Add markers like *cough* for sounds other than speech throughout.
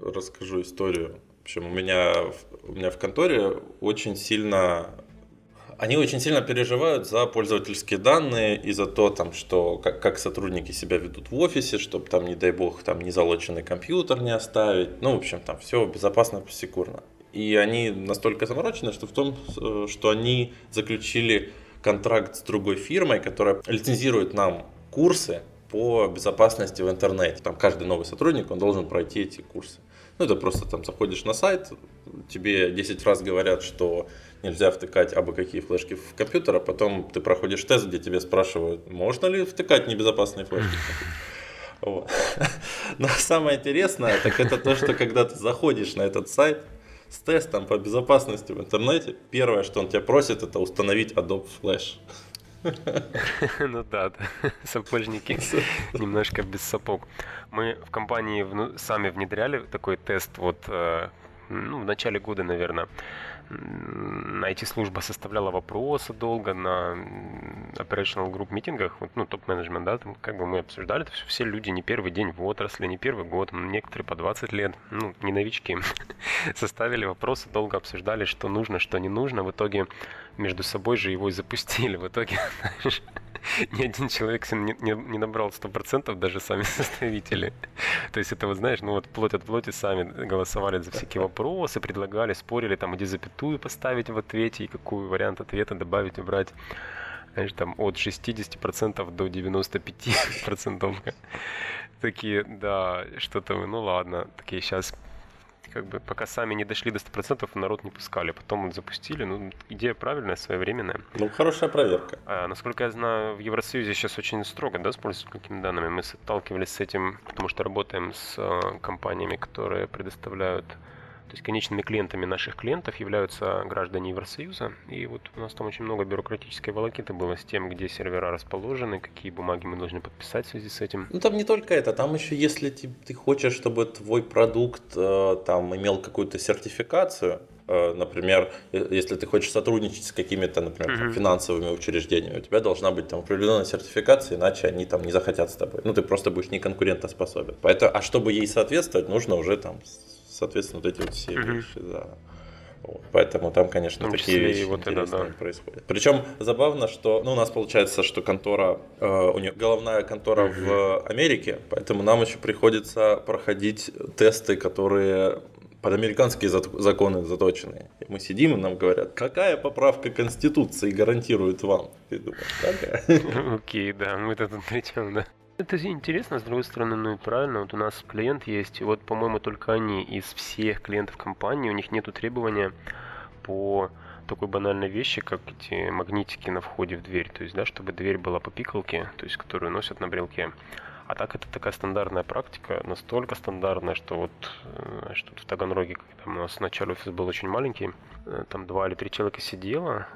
Расскажу историю. В общем, у меня, у меня в конторе очень сильно они очень сильно переживают за пользовательские данные и за то, там, что, как, как сотрудники себя ведут в офисе, чтобы там, не дай бог, там не залоченный компьютер не оставить. Ну, в общем, там все безопасно, секурно. И они настолько заморочены, что в том, э, что они заключили контракт с другой фирмой, которая лицензирует нам курсы по безопасности в интернете. Там каждый новый сотрудник, он должен пройти эти курсы. Ну, это просто там заходишь на сайт, тебе 10 раз говорят, что нельзя втыкать абы какие флешки в компьютер, а потом ты проходишь тест, где тебе спрашивают, можно ли втыкать небезопасные флешки. *laughs* Но самое интересное, так это то, что когда ты заходишь на этот сайт с тестом по безопасности в интернете, первое, что он тебя просит, это установить Adobe Flash. *laughs* Ну да, да. сапожники немножко без сапог. Мы в компании сами внедряли такой тест вот э, ну, в начале года, наверное. IT-служба составляла вопросы долго на operational group митингах, ну, топ-менеджмент, да, там как бы мы обсуждали, это все, все люди не первый день в отрасли, не первый год, некоторые по 20 лет, ну, не новички, *laughs* составили вопросы, долго обсуждали, что нужно, что не нужно, в итоге между собой же его и запустили, в итоге, *laughs* ни один человек не, не, не набрал 100%, даже сами *laughs* составители. То есть это вот, знаешь, ну вот плоть от плоти сами голосовали за всякие вопросы, предлагали, спорили, там, где запятую поставить в ответе и какой вариант ответа добавить, убрать. Знаешь, там от 60% до 95%. *laughs* Такие, да, что-то вы, ну ладно, такие сейчас как бы пока сами не дошли до 100%, народ не пускали. Потом запустили. Ну, идея правильная, своевременная. Ну, хорошая проверка. А, насколько я знаю, в Евросоюзе сейчас очень строго, да, с пользовательскими данными. Мы сталкивались с этим, потому что работаем с э, компаниями, которые предоставляют то есть конечными клиентами наших клиентов являются граждане Евросоюза. И вот у нас там очень много бюрократической волокиты было с тем, где сервера расположены, какие бумаги мы должны подписать в связи с этим. Ну там не только это, там еще если ты, ты хочешь, чтобы твой продукт э, там имел какую-то сертификацию, э, например, если ты хочешь сотрудничать с какими-то, например, uh-huh. финансовыми учреждениями, у тебя должна быть там определенная сертификация, иначе они там не захотят с тобой. Ну, ты просто будешь не конкурентоспособен. Поэтому, а чтобы ей соответствовать, нужно уже там соответственно, вот эти вот все угу. вещи, да. Вот. Поэтому там, конечно, ну, такие вещи вот интересные это, да. происходят. Причем забавно, что ну, у нас получается, что контора, э, у нее головная контора mm в Америке, поэтому нам еще приходится проходить тесты, которые под американские законы заточенные. И мы сидим, и нам говорят, какая поправка Конституции гарантирует вам? Ты думаешь, какая? *laughs* Окей, да, мы тут отвечаем, да. Это интересно, с другой стороны, ну и правильно. Вот у нас клиент есть, вот, по-моему, только они из всех клиентов компании, у них нету требования по такой банальной вещи, как эти магнитики на входе в дверь. То есть, да, чтобы дверь была по пикалке, то есть, которую носят на брелке. А так это такая стандартная практика, настолько стандартная, что вот э, что в Таганроге, когда у нас вначале офис был очень маленький, э, там два или три человека сидело,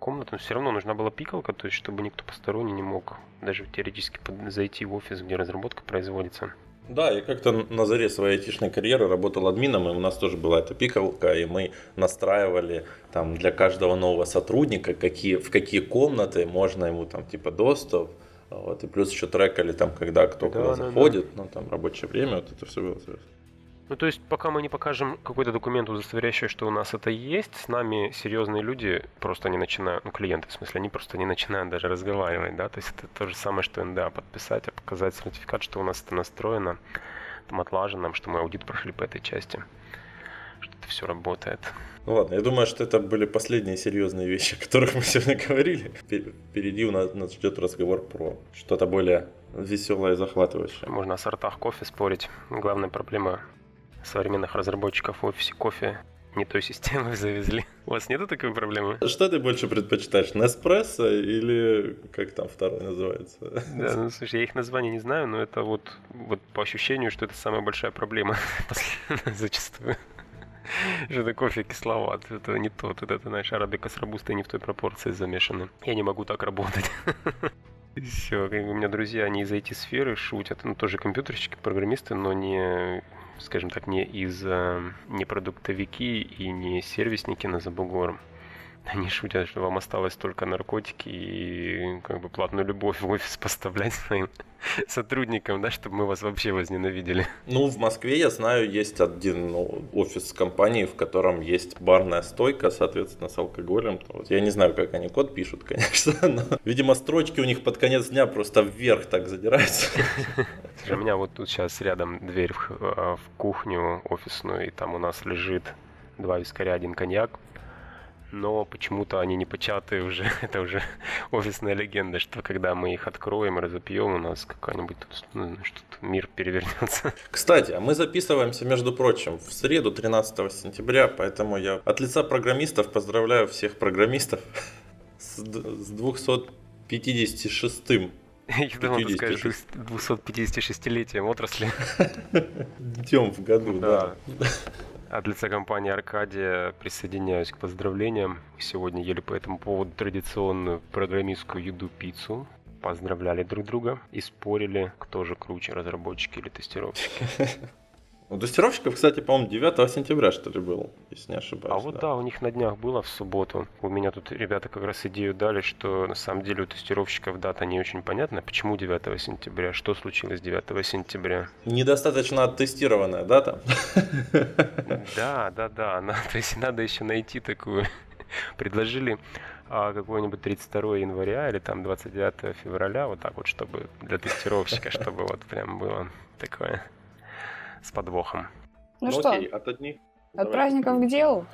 комната, но все равно нужна была пикалка, то есть чтобы никто посторонний не мог даже теоретически зайти в офис, где разработка производится. Да, я как-то на заре своей айтишной карьеры работал админом, и у нас тоже была эта пикалка, и мы настраивали там для каждого нового сотрудника, какие, в какие комнаты можно ему там типа доступ, вот, и плюс еще трекали там, когда кто да, куда да, заходит, да. ну там рабочее время, вот это все было. Ну, то есть, пока мы не покажем какой-то документ, удостоверяющий, что у нас это есть, с нами серьезные люди просто не начинают, ну, клиенты, в смысле, они просто не начинают даже разговаривать, да, то есть это то же самое, что НДА подписать, а показать сертификат, что у нас это настроено, там отлажено, что мы аудит прошли по этой части, что это все работает. Ну ладно, я думаю, что это были последние серьезные вещи, о которых мы сегодня говорили. Впереди у нас, нас ждет разговор про что-то более веселое и захватывающее. Можно о сортах кофе спорить. Главная проблема современных разработчиков в офисе кофе не той системы *laughs* завезли. У вас нету такой проблемы? Что ты больше предпочитаешь, Неспрессо или как там второй называется? Да, ну слушай, я их название не знаю, но это вот, вот по ощущению, что это самая большая проблема *laughs* зачастую. Что это кофе кисловат, это не тот, это, знаешь, арабика с робустой не в той пропорции замешаны. Я не могу так работать. *laughs* Все, у меня друзья, они из IT-сферы шутят, ну тоже компьютерщики, программисты, но не скажем так, не из не продуктовики и не сервисники на забугор. *laughs* они шутят, что вам осталось только наркотики и как бы платную любовь в офис *laughs* поставлять своим сотрудникам, да, чтобы мы вас вообще возненавидели. Ну, в Москве, я знаю, есть один ну, офис компании, в котором есть барная стойка, соответственно, с алкоголем. Вот я не знаю, как они код пишут, *laughs* конечно, но, видимо, строчки у них под конец дня просто вверх так задираются. У меня вот тут сейчас рядом дверь в, э, в кухню офисную, и там у нас лежит два вискаря, один коньяк но почему-то они не початые уже. *laughs* Это уже офисная легенда, что когда мы их откроем и разопьем, у нас какая-нибудь тут ну, что-то мир перевернется. *laughs* Кстати, а мы записываемся, между прочим, в среду 13 сентября, поэтому я от лица программистов поздравляю всех программистов *laughs* с, с 256-м я думал, ты скажешь 256-летием отрасли. Днем в году, да. да. От лица компании Аркадия присоединяюсь к поздравлениям. Сегодня ели по этому поводу традиционную программистскую еду-пиццу. Поздравляли друг друга и спорили, кто же круче, разработчики или тестировщики. *laughs* У тестировщиков, кстати, по-моему, 9 сентября, что ли, был, если не ошибаюсь. А вот да. да, у них на днях было в субботу. У меня тут ребята как раз идею дали, что на самом деле у тестировщиков дата не очень понятна. Почему 9 сентября? Что случилось 9 сентября? Недостаточно оттестированная дата. *laughs* Да, да, да. То есть надо еще найти такую. Предложили а какой-нибудь 32 января или там 29 февраля, вот так вот, чтобы для тестировщика, чтобы вот прям было такое с подвохом. Ну, ну что, окей, от, одних... от Давай. праздников к делу?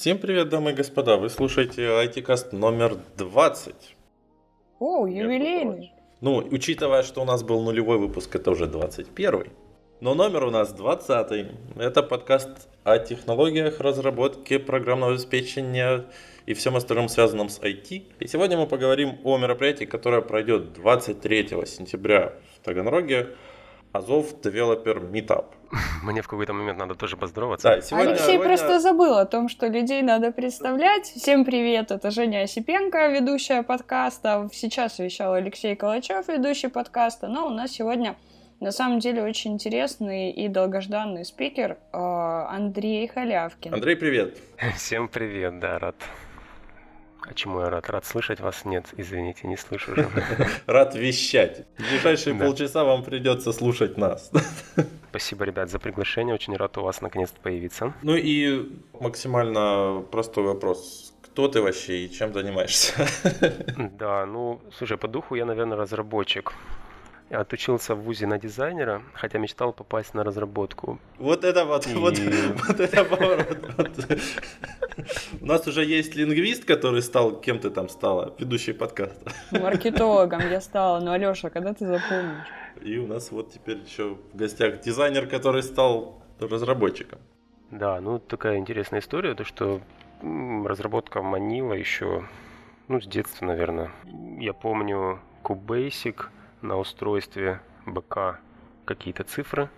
Всем привет, дамы и господа. Вы слушаете IT-каст номер 20. О, юбилейный. Ну, учитывая, что у нас был нулевой выпуск, это уже 21. Но номер у нас 20. Это подкаст о технологиях, разработке программного обеспечения и всем остальном связанном с IT. И сегодня мы поговорим о мероприятии, которое пройдет 23 сентября в Таганроге. Азов Developer Meetup. *laughs* Мне в какой-то момент надо тоже поздороваться. Да, сегодня, Алексей сегодня... просто забыл о том, что людей надо представлять. Всем привет, это Женя Осипенко, ведущая подкаста. Сейчас вещал Алексей Калачев, ведущий подкаста. Но у нас сегодня на самом деле очень интересный и долгожданный спикер э, Андрей Халявкин. Андрей, привет. *laughs* Всем привет, да, рад а чему я рад? Рад слышать вас? Нет, извините, не слышу уже. *laughs* Рад вещать. В ближайшие полчаса вам придется слушать нас. *laughs* Спасибо, ребят, за приглашение. Очень рад у вас наконец-то появиться. Ну и максимально простой вопрос. Кто ты вообще и чем занимаешься? *laughs* Да, ну, слушай, по духу я, наверное, разработчик отучился в ВУЗе на дизайнера, хотя мечтал попасть на разработку. Вот это вот, и... вот, вот это поворот. У нас уже есть лингвист, который стал, кем ты там стала, ведущий подкаста. Маркетологом я стала, ну Алеша, когда ты запомнишь? И у нас вот теперь еще в гостях дизайнер, который стал разработчиком. Да, ну такая интересная история, то что разработка манила еще, ну с детства, наверное. Я помню Cubasic, на устройстве БК какие-то цифры,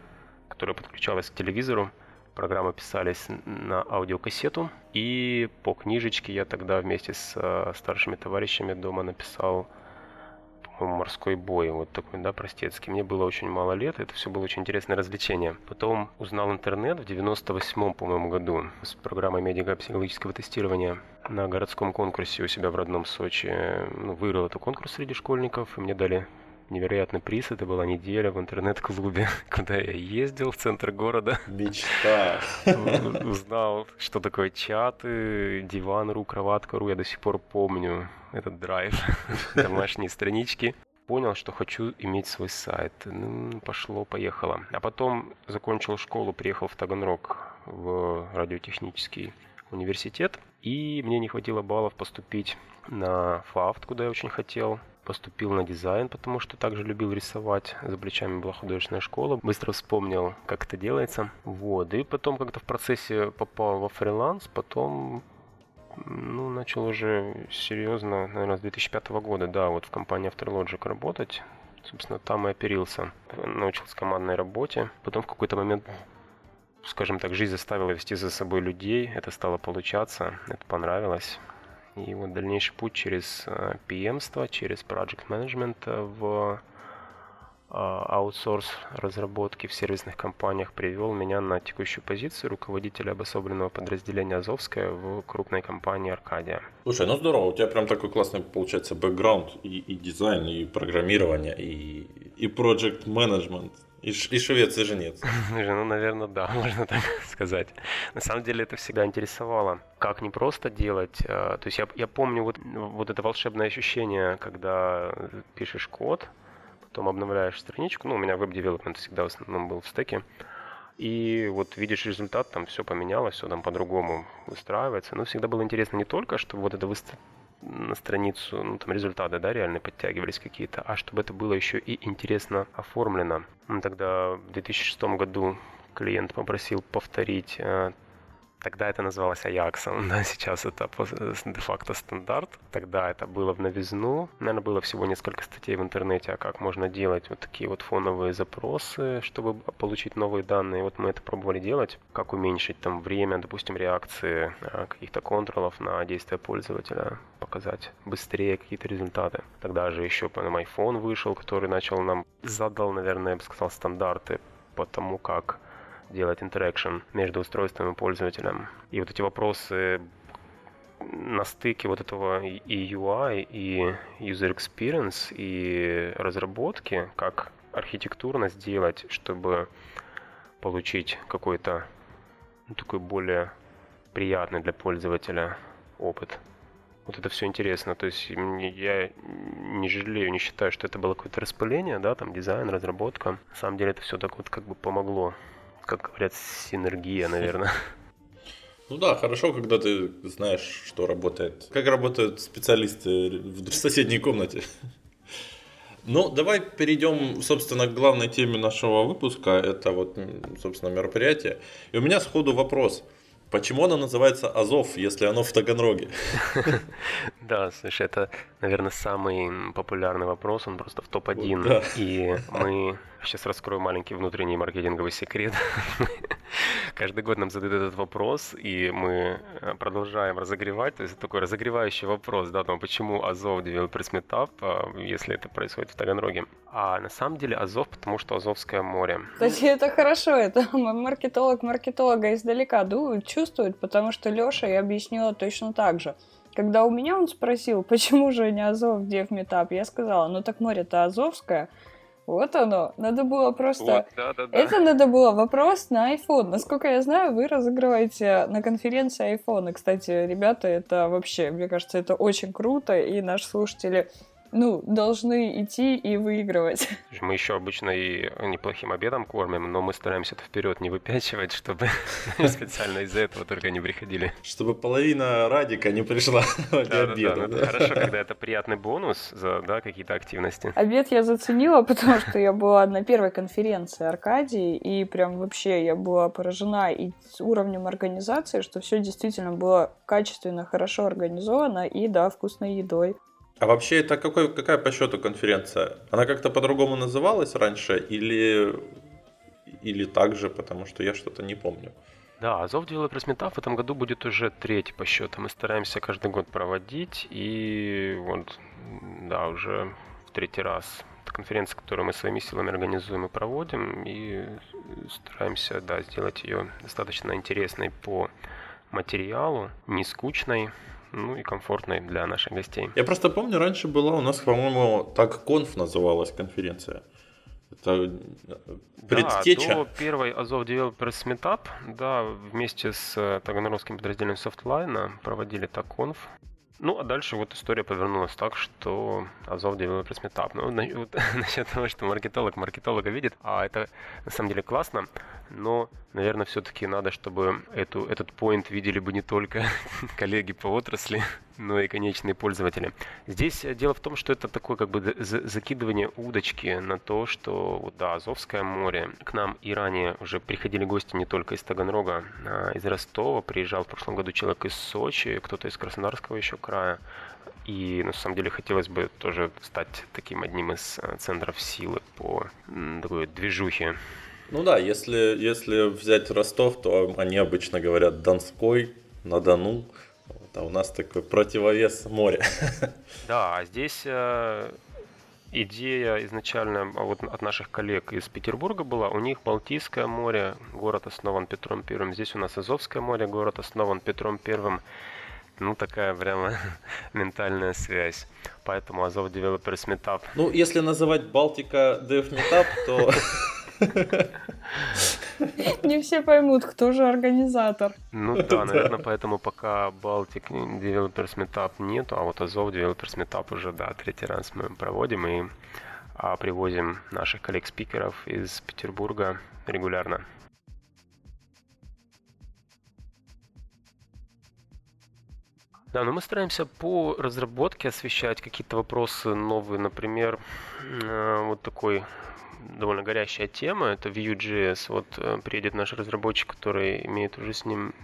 которые подключалась к телевизору. Программы писались на аудиокассету. И по книжечке я тогда вместе с э, старшими товарищами дома написал морской бой, вот такой, да, простецкий. Мне было очень мало лет, это все было очень интересное развлечение. Потом узнал интернет в 98 по-моему, году с программой медико-психологического тестирования на городском конкурсе у себя в родном Сочи. Ну, выиграл этот конкурс среди школьников, и мне дали невероятный приз. Это была неделя в интернет-клубе, *laughs* куда я ездил в центр города. Мечта. *laughs* Узнал, что такое чаты, диван.ру, кроватка.ру. Я до сих пор помню этот драйв, *laughs* домашние странички. Понял, что хочу иметь свой сайт. Ну, пошло, поехало. А потом закончил школу, приехал в Таганрог в радиотехнический университет. И мне не хватило баллов поступить на ФАФТ, куда я очень хотел поступил на дизайн, потому что также любил рисовать. За плечами была художественная школа. Быстро вспомнил, как это делается. Вот. И потом как-то в процессе попал во фриланс, потом ну, начал уже серьезно, наверное, с 2005 года, да, вот в компании Afterlogic работать. Собственно, там и оперился. Научился командной работе. Потом в какой-то момент скажем так, жизнь заставила вести за собой людей, это стало получаться, это понравилось. И вот дальнейший путь через PM-ство, через project management в а, аутсорс разработки в сервисных компаниях привел меня на текущую позицию руководителя обособленного подразделения Азовская в крупной компании Аркадия. Слушай, ну здорово, у тебя прям такой классный получается бэкграунд и, и дизайн, и программирование, и, и project management. И, и Швеции нет. *laughs* Ну, наверное, да, *laughs* можно так *laughs* сказать. На самом деле это всегда интересовало. Как не просто делать. А, то есть я, я помню вот, вот это волшебное ощущение, когда пишешь код, потом обновляешь страничку. Ну, у меня веб-девелопмент всегда в основном был в стеке. И вот видишь результат, там все поменялось, все там по-другому выстраивается. Но всегда было интересно не только, чтобы вот это на страницу, ну, там результаты, да, реально подтягивались какие-то, а чтобы это было еще и интересно оформлено. Тогда в 2006 году клиент попросил повторить э, Тогда это называлось Аяксом, *laughs* да, сейчас это де-факто стандарт. Тогда это было в новизну. Наверное, было всего несколько статей в интернете, а как можно делать вот такие вот фоновые запросы, чтобы получить новые данные. Вот мы это пробовали делать. Как уменьшить там время, допустим, реакции а, каких-то контролов на действия пользователя, показать быстрее какие-то результаты. Тогда же еще, по iPhone вышел, который начал нам, задал, наверное, я бы сказал, стандарты по тому, как делать интеракшн между устройством и пользователем. И вот эти вопросы на стыке вот этого и UI, и user experience, и разработки, как архитектурно сделать, чтобы получить какой-то ну, такой более приятный для пользователя опыт. Вот это все интересно. То есть я не жалею, не считаю, что это было какое-то распыление, да, там дизайн, разработка. На самом деле это все так вот как бы помогло как говорят, синергия, наверное. *laughs* Ну да, хорошо, когда ты знаешь, что работает. Как работают специалисты в соседней комнате. *laughs* Ну, давай перейдем, собственно, к главной теме нашего выпуска. Это вот, собственно, мероприятие. И у меня сходу вопрос. Почему оно называется Азов, если оно в Таганроге? *laughs* Да, слушай, это, наверное, самый популярный вопрос, он просто в топ-1. И мы Сейчас раскрою маленький внутренний маркетинговый секрет. *laughs* Каждый год нам задают этот вопрос, и мы э, продолжаем разогревать. То есть такой разогревающий вопрос, да, там, почему Азов Developers Meetup, а, если это происходит в Таганроге. А на самом деле Азов, потому что Азовское море. Кстати, это хорошо, это маркетолог маркетолога издалека дует, чувствует, потому что Леша и объяснила точно так же. Когда у меня он спросил, почему же не Азов Дев Метап, я сказала, ну так море-то Азовское, вот оно. Надо было просто... Вот, да, да, да. Это надо было вопрос на iPhone. Насколько я знаю, вы разыгрываете на конференции iPhone. И, кстати, ребята, это вообще, мне кажется, это очень круто. И наши слушатели ну, должны идти и выигрывать. *laughs* Мы еще обычно и неплохим обедом кормим, но мы стараемся это вперед не выпячивать, чтобы *laughs* специально из-за этого только не приходили. Чтобы половина радика не пришла *laughs* для обеда. Ну, хорошо, когда это приятный бонус за да, какие-то активности. Обед я заценила, потому что я была на первой конференции Аркадии, и прям вообще я была поражена и с уровнем организации, что все действительно было качественно, хорошо организовано и, да, вкусной едой. А вообще это какой, какая по счету конференция? Она как-то по-другому называлась раньше или, или так же, потому что я что-то не помню? Да, Азов Developers Meetup в этом году будет уже третий по счету. Мы стараемся каждый год проводить, и вот, да, уже в третий раз. Это конференция, которую мы своими силами организуем и проводим, и стараемся, да, сделать ее достаточно интересной по материалу, не скучной, ну и комфортной для наших гостей. Я просто помню, раньше была у нас, по-моему, так конф называлась конференция. Это э, предтеча. Да, до первой Azov Developers Meetup, да, вместе с э, таганрогским подразделением Softline проводили так конф. Ну, а дальше вот история повернулась так, что Азов Developers Meetup. Ну, вот, *laughs* насчет того, что маркетолог маркетолога видит, а это на самом деле классно, но, наверное, все-таки надо, чтобы эту, этот поинт видели бы не только *laughs* коллеги по отрасли, но и конечные пользователи. Здесь э, дело в том, что это такое как бы закидывание удочки на то, что вот, да, Азовское море. К нам и ранее уже приходили гости не только из Таганрога, а из Ростова. Приезжал в прошлом году человек из Сочи, кто-то из Краснодарского еще края. И на самом деле хотелось бы тоже стать таким одним из э, центров силы по такой движухе. Ну да, если, если взять Ростов, то они обычно говорят Донской, на Дону. А у нас такой противовес моря. *laughs* Да, а здесь э, идея изначально а вот от наших коллег из Петербурга была. У них Балтийское море, город основан Петром Первым. Здесь у нас Азовское море, город основан Петром Первым. Ну, такая прямо *laughs* ментальная связь. Поэтому Азов Developers Meetup. Ну, если называть Балтика Dev Meetup, то *laughs* *laughs* Не все поймут, кто же организатор. Ну *laughs* да, наверное, поэтому пока Baltic Developers Meetup нету, а вот Азов Developers Meetup уже, да, третий раз мы проводим и а, привозим наших коллег-спикеров из Петербурга регулярно. Да, но мы стараемся по разработке освещать какие-то вопросы новые, например, э, вот такой довольно горящая тема, это Vue.js. Вот э, приедет наш разработчик, который имеет уже с ним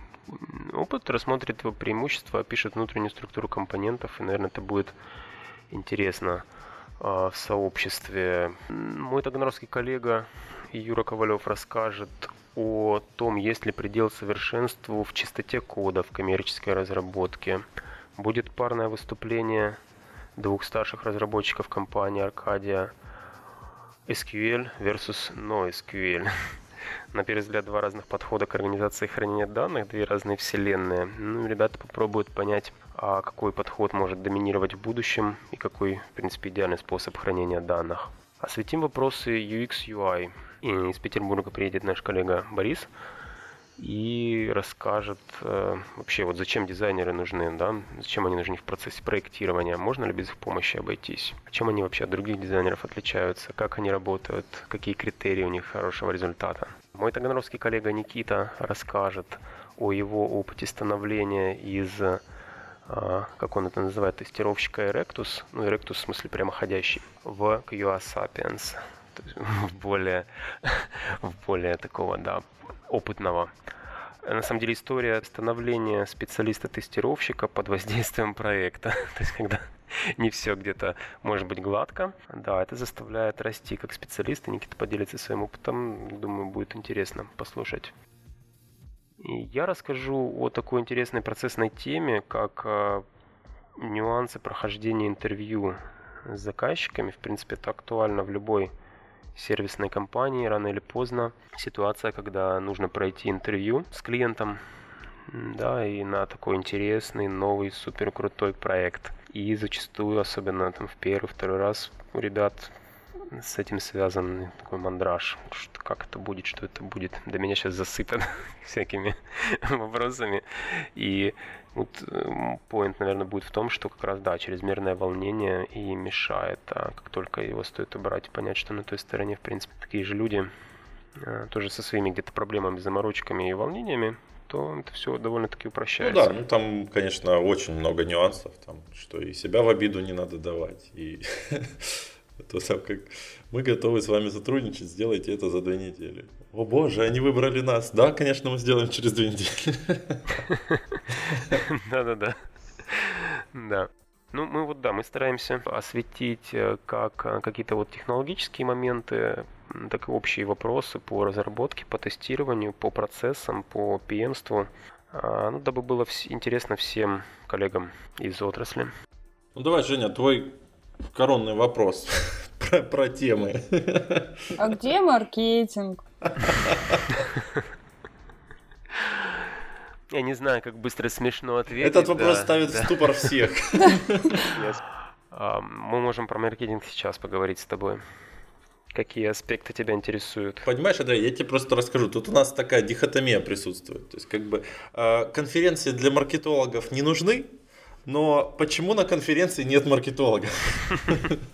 опыт, рассмотрит его преимущества, опишет внутреннюю структуру компонентов, и, наверное, это будет интересно а, в сообществе. Мой таганровский коллега Юра Ковалев расскажет о том, есть ли предел совершенству в чистоте кода в коммерческой разработке. Будет парное выступление двух старших разработчиков компании Аркадия – SQL versus NoSQL. *laughs* На первый взгляд, два разных подхода к организации хранения данных, две разные вселенные. Ну, ребята попробуют понять, а какой подход может доминировать в будущем и какой, в принципе, идеальный способ хранения данных. Осветим вопросы UX, UI. И из Петербурга приедет наш коллега Борис, и расскажет э, вообще, вот зачем дизайнеры нужны, да, зачем они нужны в процессе проектирования, можно ли без их помощи обойтись, чем они вообще от других дизайнеров отличаются, как они работают, какие критерии у них хорошего результата. Мой таганровский коллега Никита расскажет о его опыте становления из э, как он это называет, тестировщика Erectus, ну Erectus в смысле прямоходящий, в QA Sapiens, в более, *laughs* в более такого, да, опытного. На самом деле история становления специалиста-тестировщика под воздействием проекта. *laughs* То есть когда *laughs* не все где-то может быть гладко. Да, это заставляет расти как специалист, Никита поделится своим опытом. Думаю, будет интересно послушать. И я расскажу о такой интересной процессной теме, как э, нюансы прохождения интервью с заказчиками. В принципе, это актуально в любой сервисной компании рано или поздно ситуация, когда нужно пройти интервью с клиентом, да, и на такой интересный, новый, супер крутой проект. И зачастую, особенно там в первый, второй раз, у ребят с этим связан такой мандраж. Что, как это будет, что это будет. До меня сейчас засыпят *laughs* всякими *laughs* вопросами. И вот поинт, наверное, будет в том, что как раз, да, чрезмерное волнение и мешает. А как только его стоит убрать и понять, что на той стороне, в принципе, такие же люди, а, тоже со своими где-то проблемами, заморочками и волнениями, то это все довольно-таки упрощается. Ну да, ну там, конечно, очень много нюансов, там, что и себя в обиду не надо давать, и *laughs* то как мы готовы с вами сотрудничать, сделайте это за две недели. О боже, они выбрали нас. Да, конечно, мы сделаем через две недели. *laughs* Да-да-да. Да. Ну, мы вот, да, мы стараемся осветить э, как э, какие-то вот технологические моменты, так и общие вопросы по разработке, по тестированию, по процессам, по пиемству, а, ну, дабы было интересно всем коллегам из отрасли. Ну, давай, Женя, твой коронный вопрос *laughs* про, про темы. А где маркетинг? Я не знаю, как быстро смешно ответить. Этот вопрос да, ставит да. в ступор всех. Мы можем про маркетинг сейчас поговорить с тобой. Какие аспекты тебя интересуют? Понимаешь, Андрей, я тебе просто расскажу. Тут у нас такая дихотомия присутствует. То есть, как бы а, конференции для маркетологов не нужны, но почему на конференции нет маркетолога? *laughs*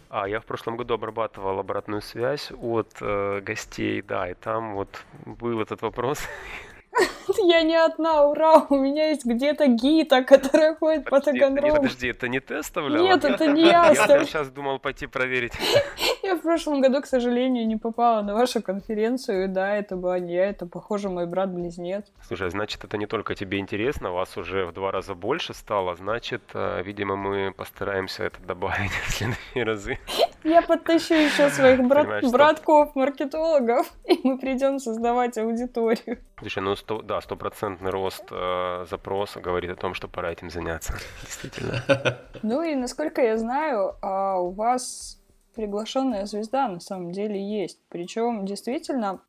А, я в прошлом году обрабатывал обратную связь от э, гостей, да, и там вот был этот вопрос. *laughs* *laughs* Я не одна, ура! У меня есть где-то Гита, которая ходит по Таганрогу. Подожди, это не ты оставляла? Нет, это не *laughs* я Я сейчас думал пойти проверить. *laughs* Я в прошлом году, к сожалению, не попала на вашу конференцию. Да, это была не я, это, похоже, мой брат-близнец. Слушай, значит, это не только тебе интересно, вас уже в два раза больше стало. Значит, э, видимо, мы постараемся это добавить в следующие разы. Я подтащу еще своих брат, братков-маркетологов, и мы придем создавать аудиторию. Слушай, ну сто, да, стопроцентный рост э, запроса говорит о том, что пора этим заняться. *laughs* Действительно. Ну и насколько я знаю, а у вас приглашенная звезда на самом деле есть. Причем действительно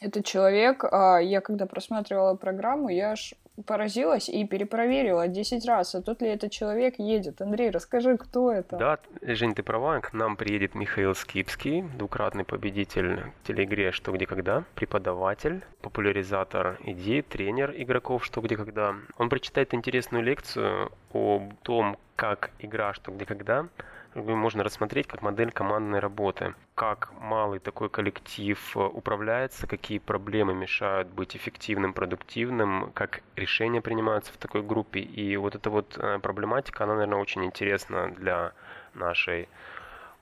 этот человек, а, я когда просматривала программу, я аж поразилась и перепроверила 10 раз, а тут ли этот человек едет. Андрей, расскажи, кто это? Да, Жень, ты права, к нам приедет Михаил Скипский, двукратный победитель в телеигре «Что, где, когда», преподаватель, популяризатор идей, тренер игроков «Что, где, когда». Он прочитает интересную лекцию о том, как игра «Что, где, когда» можно рассмотреть как модель командной работы. Как малый такой коллектив э, управляется, какие проблемы мешают быть эффективным, продуктивным, как решения принимаются в такой группе. И вот эта вот э, проблематика, она, наверное, очень интересна для нашей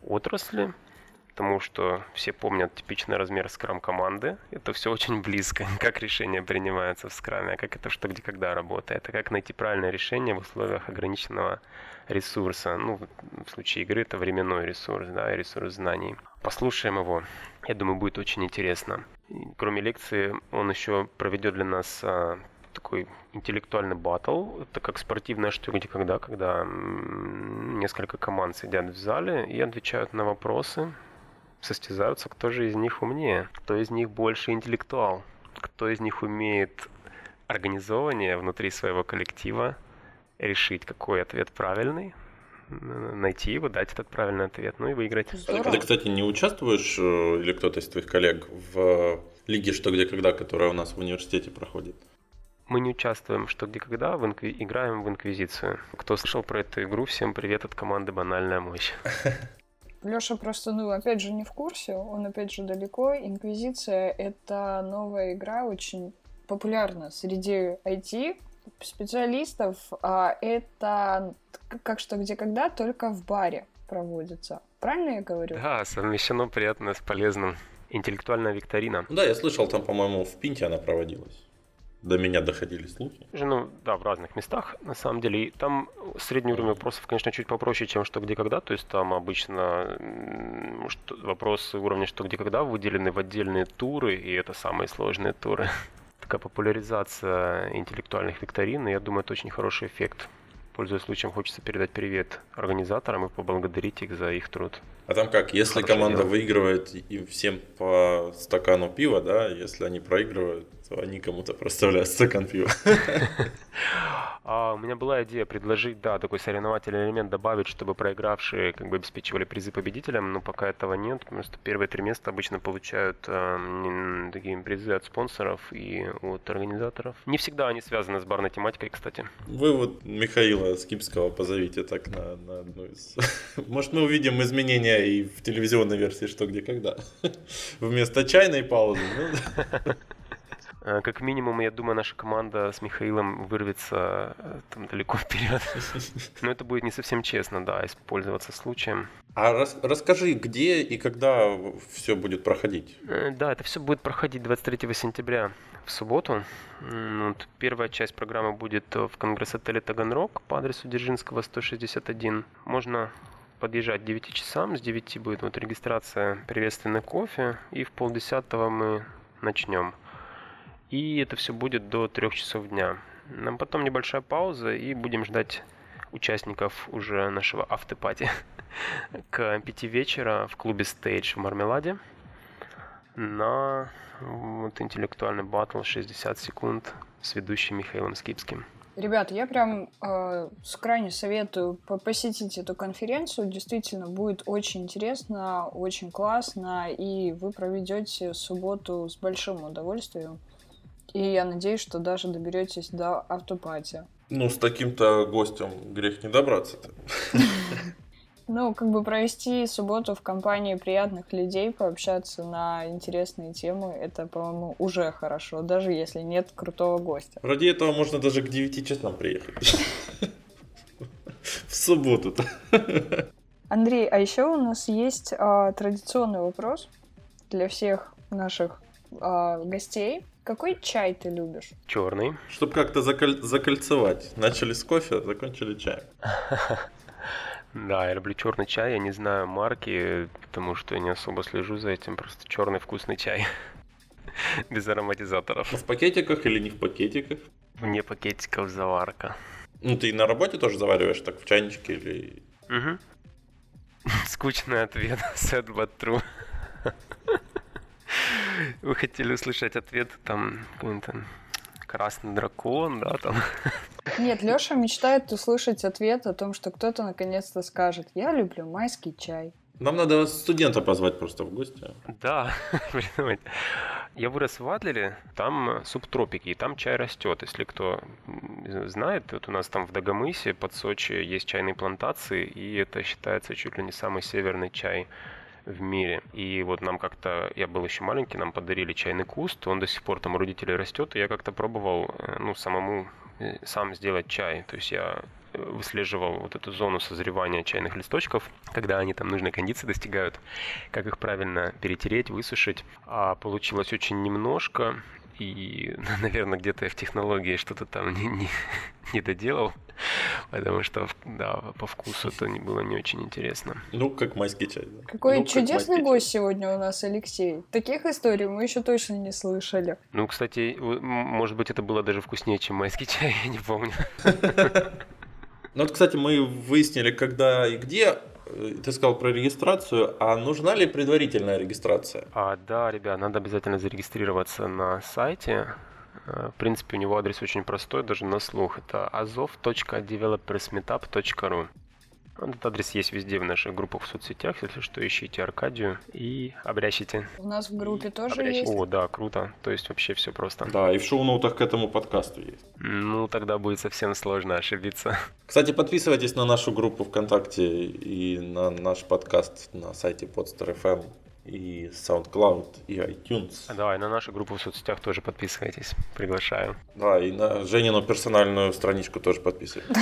отрасли, потому что все помнят типичный размер скрам-команды. Это все очень близко, *laughs* как решение принимается в скраме, а как это что, где, когда работает, а как найти правильное решение в условиях ограниченного ресурса. Ну, в случае игры это временной ресурс, да, ресурс знаний. Послушаем его. Я думаю, будет очень интересно. Кроме лекции, он еще проведет для нас а, такой интеллектуальный батл. Это как спортивная штука, где когда, когда несколько команд сидят в зале и отвечают на вопросы, состязаются, кто же из них умнее, кто из них больше интеллектуал, кто из них умеет организование внутри своего коллектива, решить, какой ответ правильный, найти его, дать этот правильный ответ, ну и выиграть. Здорово. Ты, кстати, не участвуешь э, или кто-то из твоих коллег в лиге «Что, где, когда», которая у нас в университете проходит? Мы не участвуем «Что, где, когда», в инкви... играем в Инквизицию. Кто слышал про эту игру, всем привет от команды «Банальная мощь». *laughs* Леша просто, ну, опять же, не в курсе, он, опять же, далеко. Инквизиция — это новая игра, очень популярна среди IT, специалистов, а это как что, где, когда, только в баре проводится. Правильно я говорю? Да, совмещено приятное с полезным. Интеллектуальная викторина. Ну да, я слышал, там, по-моему, в Пинте она проводилась. До меня доходили слухи. Ну, да, в разных местах, на самом деле. И там средний уровень вопросов, конечно, чуть попроще, чем что, где, когда. То есть там обычно что, вопросы уровня что, где, когда выделены в отдельные туры, и это самые сложные туры *laughs* такая популяризация интеллектуальных викторин, и я думаю, это очень хороший эффект. Пользуясь случаем, хочется передать привет организаторам и поблагодарить их за их труд. А там как, если Хорошо команда дело. выигрывает им всем по стакану пива, да, если они проигрывают, то они кому-то проставляют стакан пива. *laughs* А у меня была идея предложить, да, такой соревновательный элемент добавить, чтобы проигравшие как бы обеспечивали призы победителям, но пока этого нет, потому что первые три места обычно получают э, такие призы от спонсоров и от организаторов. Не всегда они связаны с барной тематикой, кстати. Вы вот Михаила Скипского позовите так на, на одну из... *laughs* Может, мы увидим изменения и в телевизионной версии «Что, где, когда». *laughs* Вместо чайной паузы. *laughs* Э, как минимум, я думаю, наша команда с Михаилом вырвется э, там далеко *laughs* вперед. Но это будет не совсем честно, да, использоваться случаем. А рас, расскажи, где и когда все будет проходить? Э, да, это все будет проходить 23 сентября в субботу. Вот, первая часть программы будет в конгресс-отеле Таганрог по адресу Дзержинского 161. Можно подъезжать к 9 часам. С 9 будет вот регистрация приветственный кофе. И в полдесятого мы начнем. И это все будет до 3 часов дня. Нам потом небольшая пауза и будем ждать участников уже нашего автопати *laughs* к 5 вечера в клубе Stage в Мармеладе на вот, интеллектуальный батл 60 секунд с ведущим Михаилом Скипским. Ребята, я прям э, крайне советую посетить эту конференцию. Действительно, будет очень интересно, очень классно, и вы проведете субботу с большим удовольствием. И я надеюсь, что даже доберетесь до автопати. Ну, с таким-то гостем грех не добраться-то. Ну, как бы провести субботу в компании приятных людей, пообщаться на интересные темы, это, по-моему, уже хорошо, даже если нет крутого гостя. Ради этого можно даже к 9 часам приехать. В субботу-то. Андрей, а еще у нас есть а, традиционный вопрос для всех наших а, гостей. Какой чай ты любишь? Черный. Чтобы как-то заколь- закольцевать. Начали с кофе, закончили чаем. *laughs* Да, я люблю черный чай, я не знаю марки, потому что я не особо слежу за этим, просто черный вкусный чай. *laughs* Без ароматизаторов. Ну, в пакетиках или не в пакетиках? Вне пакетиков заварка. Ну, ты и на работе тоже завариваешь так в чайничке или... Угу. *laughs* Скучный ответ, sad but true. *laughs* Вы хотели услышать ответ, там, какой-то красный дракон, да, там. *laughs* Нет, Лёша мечтает услышать ответ о том, что кто-то наконец-то скажет «Я люблю майский чай». Нам надо студента позвать просто в гости. Да. *laughs* Я вырос в Адлере, там субтропики, и там чай растет. Если кто знает, вот у нас там в Дагомысе под Сочи есть чайные плантации, и это считается чуть ли не самый северный чай в мире. И вот нам как-то, я был еще маленький, нам подарили чайный куст, он до сих пор там у родителей растет, и я как-то пробовал, э, ну, самому э, сам сделать чай. То есть я выслеживал вот эту зону созревания чайных листочков, когда они там нужной кондиции достигают, как их правильно перетереть, высушить. А получилось очень немножко, и, *laughs* наверное, где-то я в технологии что-то там не, не, *laughs* не доделал, потому что, да, по вкусу это не было не очень интересно. Ну, как майский чай. Да. Какой ну, чудесный гость чай. сегодня у нас, Алексей. Таких историй мы еще точно не слышали. Ну, кстати, может быть, это было даже вкуснее, чем майский чай, *laughs* я не помню. Ну вот, кстати, мы выяснили, когда и где. Э, ты сказал про регистрацию, а нужна ли предварительная регистрация? А, да, ребят, надо обязательно зарегистрироваться на сайте. Э, в принципе, у него адрес очень простой, даже на слух. Это azov.developersmeetup.ru этот адрес есть везде в наших группах в соцсетях. Если что, ищите Аркадию и обрящите. У нас в группе и тоже обрящите. есть. О, да, круто. То есть вообще все просто. Да, и в шоу-ноутах к этому подкасту есть. Ну, тогда будет совсем сложно ошибиться. Кстати, подписывайтесь на нашу группу ВКонтакте и на наш подкаст на сайте Podster.fm и SoundCloud, и iTunes. Да, и на нашу группу в соцсетях тоже подписывайтесь. Приглашаю. Да, и на Женину персональную страничку тоже подписывайтесь.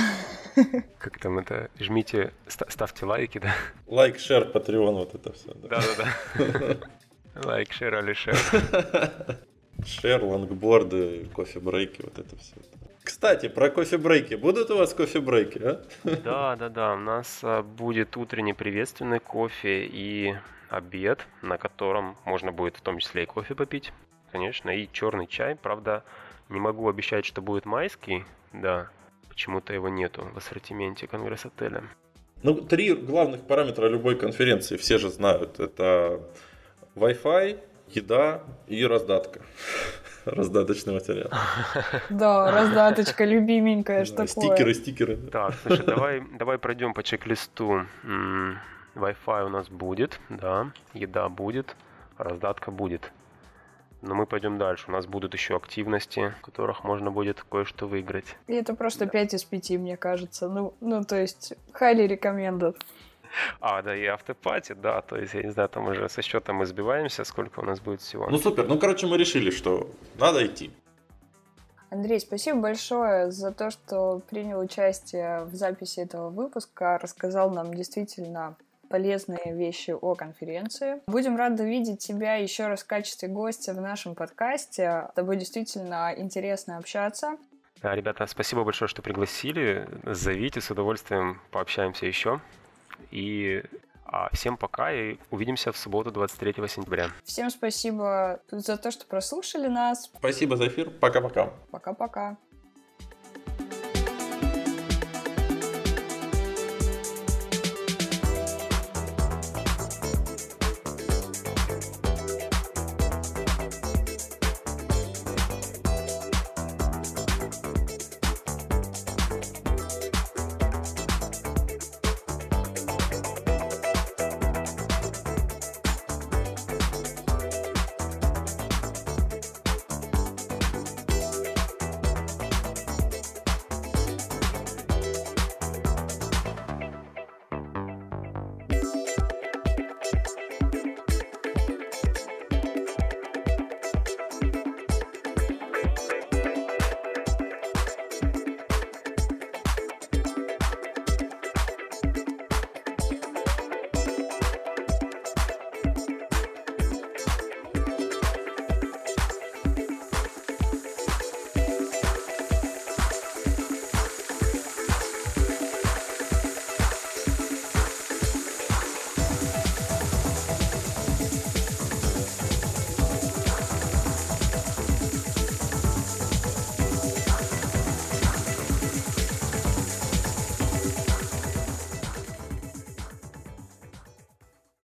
*laughs* Как там это? Жмите, ставьте лайки, да? Лайк, share, Patreon, вот это все. Да-да-да. *laughs* Лайк, share, Алишер. *laughs* Share, лонгборды, кофе-брейки, вот это все. Кстати, про кофе-брейки. Будут у вас кофе-брейки, а? Да, да, да. У нас а, будет утренний приветственный кофе и обед, на котором можно будет в том числе и кофе попить, конечно, и черный чай. Правда, не могу обещать, что будет майский, да, почему-то его нету в ассортименте конгресс-отеля. Ну, три главных параметра любой конференции все же знают. Это Wi-Fi, еда и раздатка. Раздаточный материал. *laughs* Да, раздаточка любименькая, что такое. Стикеры, стикеры. Так, слушай, *laughs* давай, давай пройдем по чек-листу. Wi-Fi у нас будет, да, еда будет, раздатка будет. Но мы пойдем дальше. У нас будут еще активности, в которых можно будет кое-что выиграть. И это просто да. 5 из 5, мне кажется. Ну, ну то есть, highly recommended. *laughs* А, да, и автопати, да, то есть, я не знаю, там уже со счетом избиваемся, сколько у нас будет всего. Ну, супер, ну, короче, мы решили, что надо идти. Андрей, спасибо большое за то, что принял участие в записи этого выпуска, рассказал нам действительно полезные вещи о конференции. Будем рады видеть тебя еще раз в качестве гостя в нашем подкасте. С тобой действительно интересно общаться. Да, ребята, спасибо большое, что пригласили. Зовите, с удовольствием пообщаемся еще. И а всем пока и увидимся в субботу 23 сентября. Всем спасибо за то, что прослушали нас. Спасибо за эфир. Пока-пока. Пока-пока.